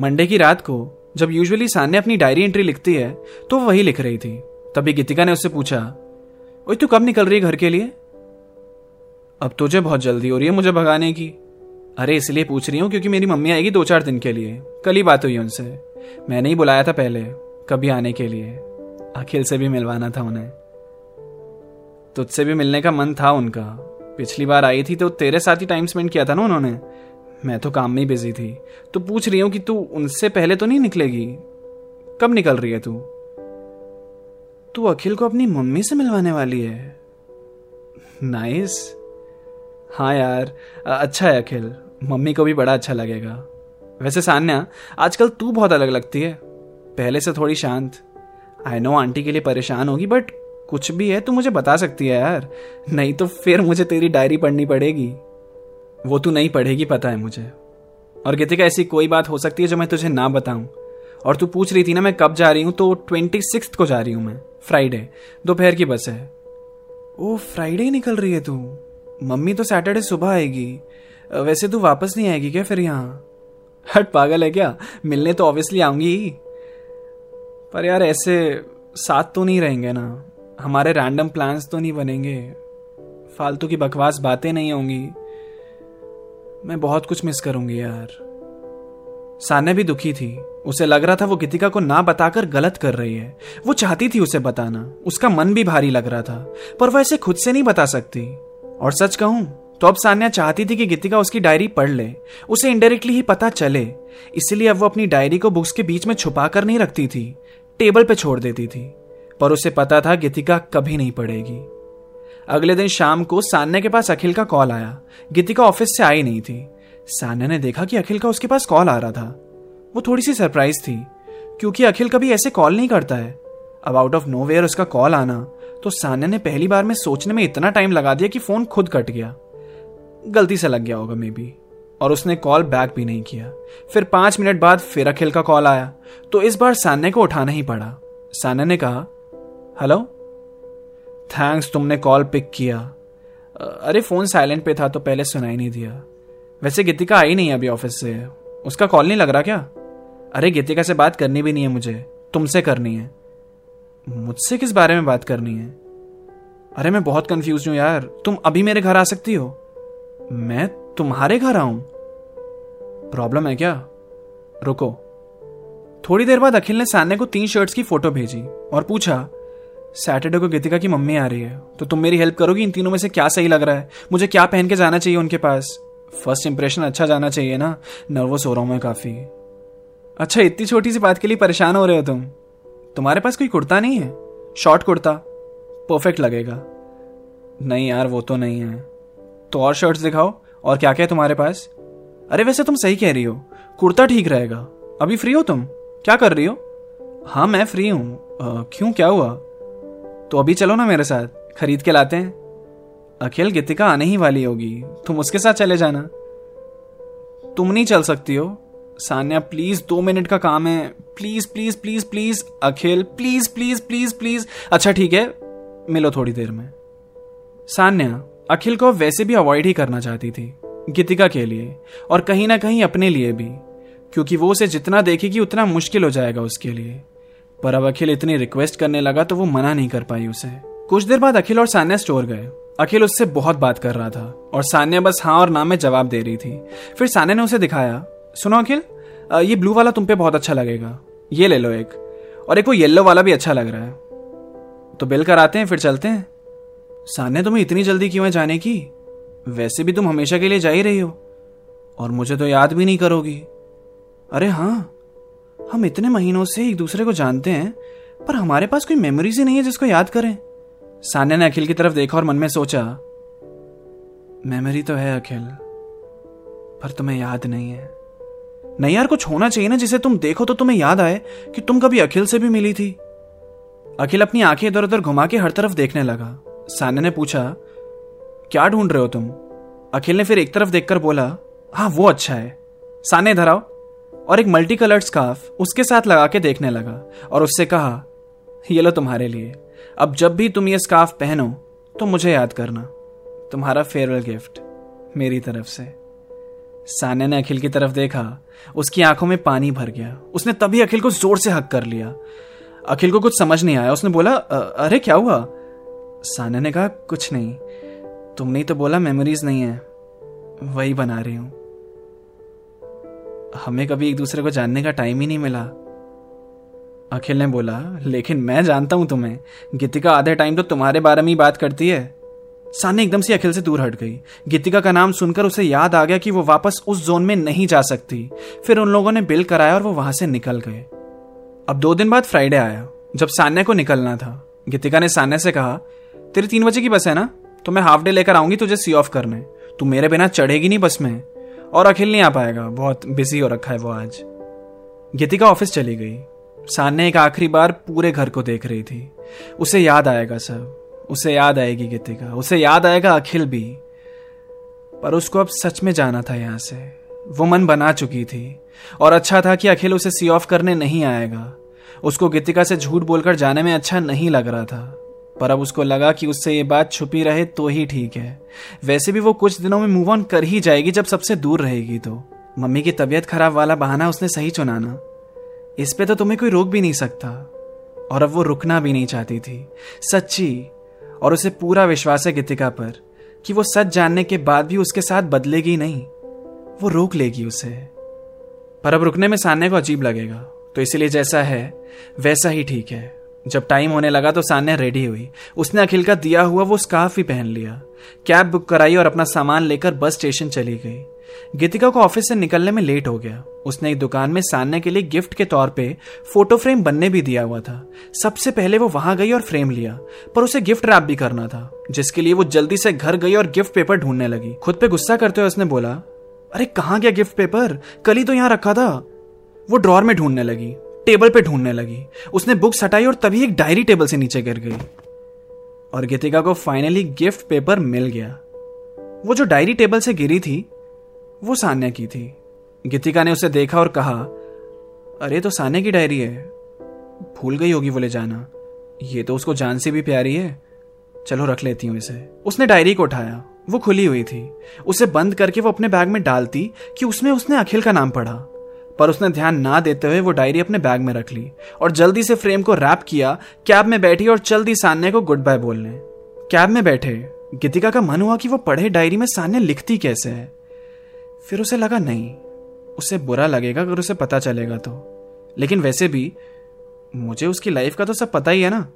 Monday की रात को, जब यूजुअली सान्या अपनी डायरी एंट्री लिखती है तो वो वही लिख रही थी। तभी गीतिका ने उससे पूछा, ओए, तू कब निकल रही है घर के लिए? अब तुझे बहुत जल्दी हो रही है मुझे भगाने की। अरे, इसलिए पूछ रही हूँ क्योंकि मेरी मम्मी आएगी दो चार दिन के लिए। कल ही बात हुई उनसे। मैंने ही बुलाया था पहले, कभी आने के लिए। अखिल से भी मिलवाना था उन्हें। तुझसे भी मिलने का मन था उनका। पिछली बार आई थी तो तेरे साथ ही टाइम स्पेंड किया था ना उन्होंने। मैं तो काम में ही बिज़ी थी। तो पूछ रही हूँ कि तू उनसे पहले तो नहीं निकलेगी? कब निकल रही है तू? तू अखिल को अपनी मम्मी से मिलवाने वाली है। नाइस हाँ यार अच्छा है अखिल। मम्मी को भी बड़ा अच्छा लगेगा। वैसे सान्या, आजकल तू बहुत अलग लगती है। पहले से थोड़ी शांत। आई नो आंटी के लिए परेशान होगी बट कुछ भी है तू मुझे बता सकती है यार। नहीं तो फिर मुझे तेरी डायरी पढ़नी पड़ेगी। वो तू नहीं पढ़ेगी, पता है मुझे। और गीतिका, ऐसी कोई बात हो सकती है जो मैं तुझे ना बताऊँ? और तू पूछ रही थी ना, मैं कब जा रही हूँ? तो ट्वेंटी सिक्स को जा रही हूँ मैं फ्राइडे दोपहर की बस है। ओ फ्राइडे ही निकल रही है तू। मम्मी तो सैटरडे सुबह आएगी। वैसे तू वापस नहीं आएगी क्या फिर यहाँ? हट, पागल है क्या? मिलने तो ऑब्वियसली आऊँगी ही। पर यार, ऐसे साथ तो नहीं रहेंगे ना। हमारे रैंडम प्लान्स तो नहीं बनेंगे। फालतू की बकवास बातें नहीं होंगी। मैं बहुत कुछ मिस करूँगी यार। सान्या भी दुखी थी। उसे लग रहा था वो गीतिका को ना बताकर गलत कर रही है। वो चाहती थी उसे बताना। उसका मन भी भारी लग रहा था। पर वो ऐसे खुद से नहीं बता सकती। और सच कहूँ तो अब सान्या चाहती थी कि गीतिका उसकी डायरी पढ़ ले। उसे इनडायरेक्टली ही पता चले। इसलिए अब वो अपनी डायरी को बुक्स के बीच में छुपा कर नहीं रखती थी। टेबल पे छोड़ देती थी। पर उसे पता था गीतिका कभी नहीं पढ़ेगी। अगले दिन शाम को सान्या के पास अखिल का कॉल आया। गीतिका ऑफ़िस से आई नहीं थी। सान्या ने देखा कि अखिल का उसके पास कॉल आ रहा था। वो थोड़ी सी सरप्राइज़ थी, क्योंकि अखिल कभी ऐसे कॉल नहीं करता है। अब आउट ऑफ़ नो वेयर उसका कॉल आना तो सान्या ने पहली बार में सोचने में इतना टाइम लगा दिया कि फ़ोन खुद कट गया। गलती से लग गया होगा मे बी और उसने कॉल बैक भी नहीं किया। फिर पाँच मिनट बाद फिर अखिल का कॉल आया तो इस बार सान्या को उठाना ही पड़ा। सान्या ने कहा हेलो थैंक्स तुमने कॉल पिक किया। अरे फ़ोन साइलेंट पे था तो पहले सुनाई नहीं दिया। वैसे गीतिका आई नहीं अभी ऑफ़िस से। उसका कॉल नहीं लग रहा क्या? अरे, गीतिका से बात करनी भी नहीं है मुझे। तुमसे करनी है। मुझसे किस बारे में बात करनी है? अरे, मैं बहुत कंफ्यूज हूँ यार। तुम अभी मेरे घर आ सकती हो। मैं तुम्हारे घर आऊँ। प्रॉब्लम है क्या? रुको। थोड़ी देर बाद अखिल ने सान्या को तीन शर्ट्स की फ़ोटो भेजी और पूछा सैटरडे को गीतिका की मम्मी आ रही है। तो तुम मेरी हेल्प करोगी? इन तीनों में से क्या सही लग रहा है? मुझे क्या पहन के जाना चाहिए उनके पास? फ़र्स्ट इंप्रेशन अच्छा जाना चाहिए ना? नर्वस हो रहा हूँ मैं काफ़ी। अच्छा इतनी छोटी सी बात के लिए परेशान हो रहे हो तुम? तुम्हारे पास कोई कुर्ता नहीं है? शॉर्ट कुर्ता? परफेक्ट लगेगा। नहीं यार, वो तो नहीं है। तो और शर्ट्स दिखाओ। और क्या क्या है तुम्हारे पास? अरे, वैसे तुम सही कह रही हो। कुर्ता ठीक रहेगा। अभी फ्री हो तुम? क्या कर रही हो? हाँ मैं फ्री हूँ। क्यों? क्या हुआ? तो अभी चलो ना मेरे साथ, खरीद के लाते हैं। अखिल गीतिका आने ही वाली होगी, तुम उसके साथ चले जाना। तुम नहीं चल सकती हो। सान्या प्लीज़ दो मिनट का काम है। Please please please please Akhil please please please please अच्छा ठीक है, मिलो थोड़ी देर में। सान्या, अखिल को वैसे भी अवॉइड ही करना चाहती थी, गीतिका के लिए, और कहीं ना कहीं अपने लिए भी, क्योंकि वो उसे जितना देखेगी उतना मुश्किल हो जाएगा उसके लिए। पर अब अखिल इतनी रिक्वेस्ट करने लगा तो वो मना नहीं कर पाई उसे। कुछ देर बाद अखिल और सान्या स्टोर गए। अखिल उससे बहुत बात कर रहा था और सान्या बस हाँ और ना में जवाब दे रही थी। फिर सान्या ने उसे दिखाया, सुनो अखिल ये ब्लू वाला तुम पे बहुत अच्छा लगेगा। ये ले लो एक। और एक वो येल्लो वाला भी अच्छा लग रहा है। तो बिल कराते हैं, फिर चलते हैं। सान्या, तुम्हें इतनी जल्दी क्यों है जाने की? वैसे भी तुम हमेशा के लिए जा ही रही हो। और मुझे तो याद भी नहीं करोगी। अरे हाँ हम इतने महीनों से एक दूसरे को जानते हैं, पर हमारे पास कोई मेमोरीज ही नहीं है जिसको याद करें। सान्या ने अखिल की तरफ़ देखा और मन में सोचा मेमोरी तो है अखिल, पर तुम्हें याद नहीं है। नहीं यार, कुछ होना चाहिए ना जिसे तुम देखो तो तुम्हें याद आए कि तुम कभी अखिल से भी मिली थी। अखिल अपनी आँखें इधर उधर घुमा के हर तरफ़ देखने लगा। सान्या ने पूछा, क्या ढूंढ रहे हो तुम? अखिल ने फिर एक तरफ़ देखकर बोला हाँ वो अच्छा है। साने इधर आओ। और एक मल्टी कलर्ड स्कार्फ उसके साथ लगा के देखने लगा और उससे कहा, ये लो तुम्हारे लिए। अब जब भी तुम ये स्कार्फ पहनो तो मुझे याद करना। तुम्हारा फेयरवेल गिफ्ट मेरी तरफ़ से। सान्या ने अखिल की तरफ़ देखा। उसकी आँखों में पानी भर गया। उसने तभी अखिल को ज़ोर से हक कर लिया। अखिल को कुछ समझ नहीं आया। उसने बोला अरे, क्या हुआ? सान्या ने कहा, कुछ नहीं। तुमने तो बोला, मेमोरीज नहीं है। वही बना रही हूँ। हमें कभी एक दूसरे को जानने का टाइम ही नहीं मिला। अखिल ने बोला, लेकिन मैं जानता हूँ तुम्हें। गीतिका आधे टाइम तो तुम्हारे बारे में ही बात करती है। सानी एकदम से अखिल से दूर हट गई। गीतिका का नाम सुनकर उसे याद आ गया कि वो वापस उस जोन में नहीं जा सकती। फिर उन लोगों ने बिल कराया और वो वहाँ से निकल गए। अब दो दिन बाद फ्राइडे आया, जब सान्या को निकलना था। गीतिका ने सान्या से कहा, तेरी तीन बजे की बस है ना? तो मैं हाफ़ डे लेकर आऊँगी तुझे सी ऑफ़ करने। तू मेरे बिना चढ़ेगी नहीं बस में। और अखिल नहीं आ पाएगा। बहुत बिज़ी हो रखा है वो आज। गीतिका ऑफ़िस चली गई। सान्या एक आखिरी बार पूरे घर को देख रही थी। उसे याद आएगा सब। उसे याद आएगी गीतिका उसे याद आएगा अखिल भी। पर उसको अब सच में जाना था यहाँ से। वो मन बना चुकी थी। और अच्छा था कि अखिल उसे सी ऑफ़ करने नहीं आएगा। उसको गीतिका से झूठ बोलकर जाने में अच्छा नहीं लग रहा था। पर अब उसको लगा कि उससे ये बात छुपी रहे तो ही ठीक है। वैसे भी वो कुछ दिनों में मूव ऑन कर ही जाएगी जब सबसे दूर रहेगी तो। मम्मी की तबीयत खराब वाला बहाना उसने सही चुनाना। इस पे तो तुम्हें कोई रोक भी नहीं सकता। और अब वो रुकना भी नहीं चाहती थी। सच्ची। और उसे पूरा विश्वास है गीतिका पर कि वो सच जानने के बाद भी उसके साथ बदलेगी नहीं। वो रोक लेगी उसे। पर अब रुकने में सान्या को अजीब लगेगा। तो इसीलिए जैसा है, वैसा ही ठीक है। जब टाइम होने लगा तो सान्या रेडी हुई। उसने अखिल का दिया हुआ वो स्कार्फ ही पहन लिया। कैब बुक कराई और अपना सामान लेकर बस स्टेशन चली गई। गीतिका को ऑफ़िस से निकलने में लेट हो गया। उसने एक दुकान में सान्या के लिए गिफ्ट के तौर पे फ़ोटो फ्रेम बनने भी दिया हुआ था। सबसे पहले वो वहाँ गई और फ्रेम लिया, पर उसे गिफ्ट रैप भी करना था, जिसके लिए वो जल्दी से घर गई और गिफ्ट पेपर ढूँढने लगी। खुद पे गुस्सा करते हुए उसने बोला, अरे, कहाँ गया गिफ्ट पेपर कल ही तो यहाँ रखा था। वो ड्रॉर में ढूँढने लगी। टेबल पे ढूँढने लगी। उसने बुक्स हटाई और तभी एक डायरी टेबल से नीचे गिर गई। और गीतिका को फाइनली गिफ्ट पेपर मिल गया। वो जो डायरी टेबल से गिरी थी, वो सान्या की थी। गीतिका ने उसे देखा और कहा, अरे तो सान्या की डायरी है। भूल गई होगी वो ले जाना। ये तो उसको जान से भी प्यारी है। चलो रख लेती हूँ इसे। उसने डायरी को उठाया। वो खुली हुई थी। उसे बंद करके वो अपने बैग में डालती कि उसमें उसने अखिल का नाम पढ़ा। पर उसने ध्यान ना देते हुए वो डायरी अपने बैग में रख ली और जल्दी से फ्रेम को रैप किया, कैब में बैठी और चल दी सान्या को गुड बाय बोलने। कैब में बैठे, गीतिका का मन हुआ कि वो पढ़े डायरी में सान्या लिखती कैसे है। फिर उसे लगा, नहीं, उसे बुरा लगेगा अगर उसे पता चलेगा तो। लेकिन वैसे भी, मुझे उसकी लाइफ का तो सब पता ही है ना।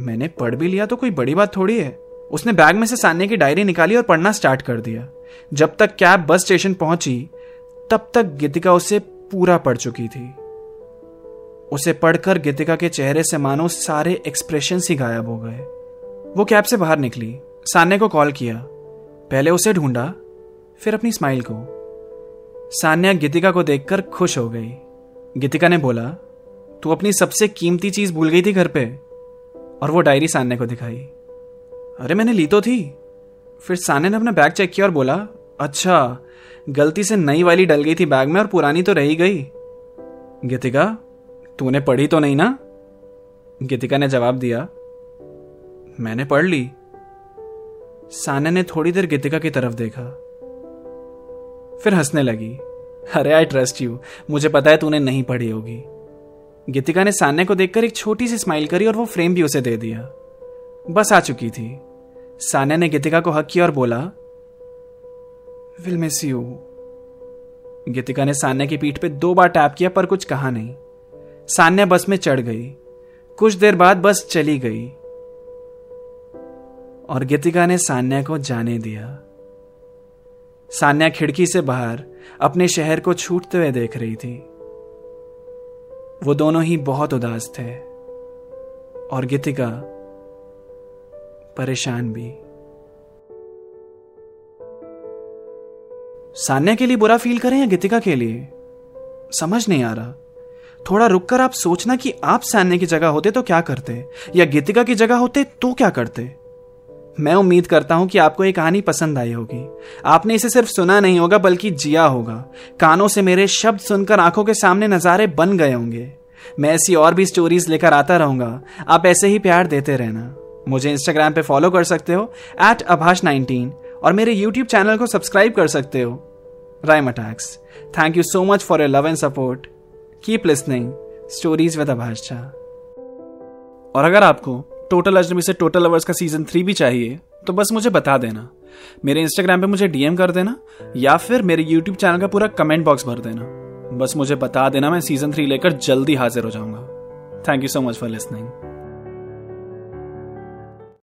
मैंने पढ़ भी लिया तो कोई बड़ी बात थोड़ी है। उसने बैग में से सान्या की डायरी निकाली और पढ़ना स्टार्ट कर दिया। जब तक कैब बस स्टेशन पहुँची, तब तक गीतिका उसे पूरा पढ़ चुकी थी। उसे पढ़कर गीतिका के चेहरे से मानो सारे एक्सप्रेशन ही गायब हो गए। वो कैब से बाहर निकली। सान्या को कॉल किया। पहले उसे ढूंढा, फिर अपनी स्माइल को। सान्या गीतिका को देखकर खुश हो गई। गीतिका ने बोला, तू अपनी सबसे कीमती चीज़ भूल गई थी घर पे। और वो डायरी सान्या को दिखाई। अरे, मैंने ली तो थी। फिर सान्या ने अपना बैग चेक किया और बोला अच्छा गलती से नई वाली डल गई थी बैग में और पुरानी तो रही गई। गीतिका, तूने पढ़ी तो नहीं ना? गीतिका ने जवाब दिया, मैंने पढ़ ली। साना ने थोड़ी देर गीतिका की तरफ़ देखा। फिर हंसने लगी, अरे आई ट्रस्ट यू मुझे पता है तूने नहीं पढ़ी होगी। गीतिका ने सान्या को देखकर एक छोटी सी स्माइल करी और वो फ्रेम भी उसे दे दिया। बस आ चुकी थी। सान्या ने गीतिका को हक किया और बोला विल मिस यू गीतिका ने सान्या की पीठ पे दो बार टैप किया, पर कुछ कहा नहीं। सान्या बस में चढ़ गई। कुछ देर बाद बस चली गई। और गीतिका ने सान्या को जाने दिया। सान्या खिड़की से बाहर अपने शहर को छूटते हुए देख रही थी। वो दोनों ही बहुत उदास थे। और गीतिका परेशान भी। सान्या के लिए बुरा फील करें या गीतिका के लिए? समझ नहीं आ रहा। थोड़ा रुककर आप सोचना कि आप सान्या की जगह होते तो क्या करते, या गीतिका की जगह होते तो क्या करते? मैं उम्मीद करता हूँ कि आपको ये कहानी पसंद आई होगी। आपने इसे सिर्फ़ सुना नहीं होगा, बल्कि जिया होगा। कानों से मेरे शब्द सुनकर आँखों के सामने नजारे बन गए होंगे। मैं ऐसी और भी स्टोरीज लेकर आता रहूँगा। आप ऐसे ही प्यार देते रहना। मुझे इंस्टाग्राम पे फॉलो कर सकते हो एट अभाष नाइनटीन और मेरे यूट्यूब चैनल को सब्सक्राइब कर सकते हो। Rhyme attacks thank you so much for your love and support keep listening stories with Abhash और अगर आपको टोटल अजनबी से टोटल लवर्स का सीज़न थ्री भी चाहिए तो बस मुझे बता देना। मेरे इंस्टाग्राम पे मुझे डीएम कर देना, या फिर मेरे यूट्यूब चैनल का पूरा कमेंट बॉक्स भर देना। बस मुझे बता देना, मैं सीज़न थ्री लेकर जल्दी हाजिर हो जाऊँगा। Thank you so much for listening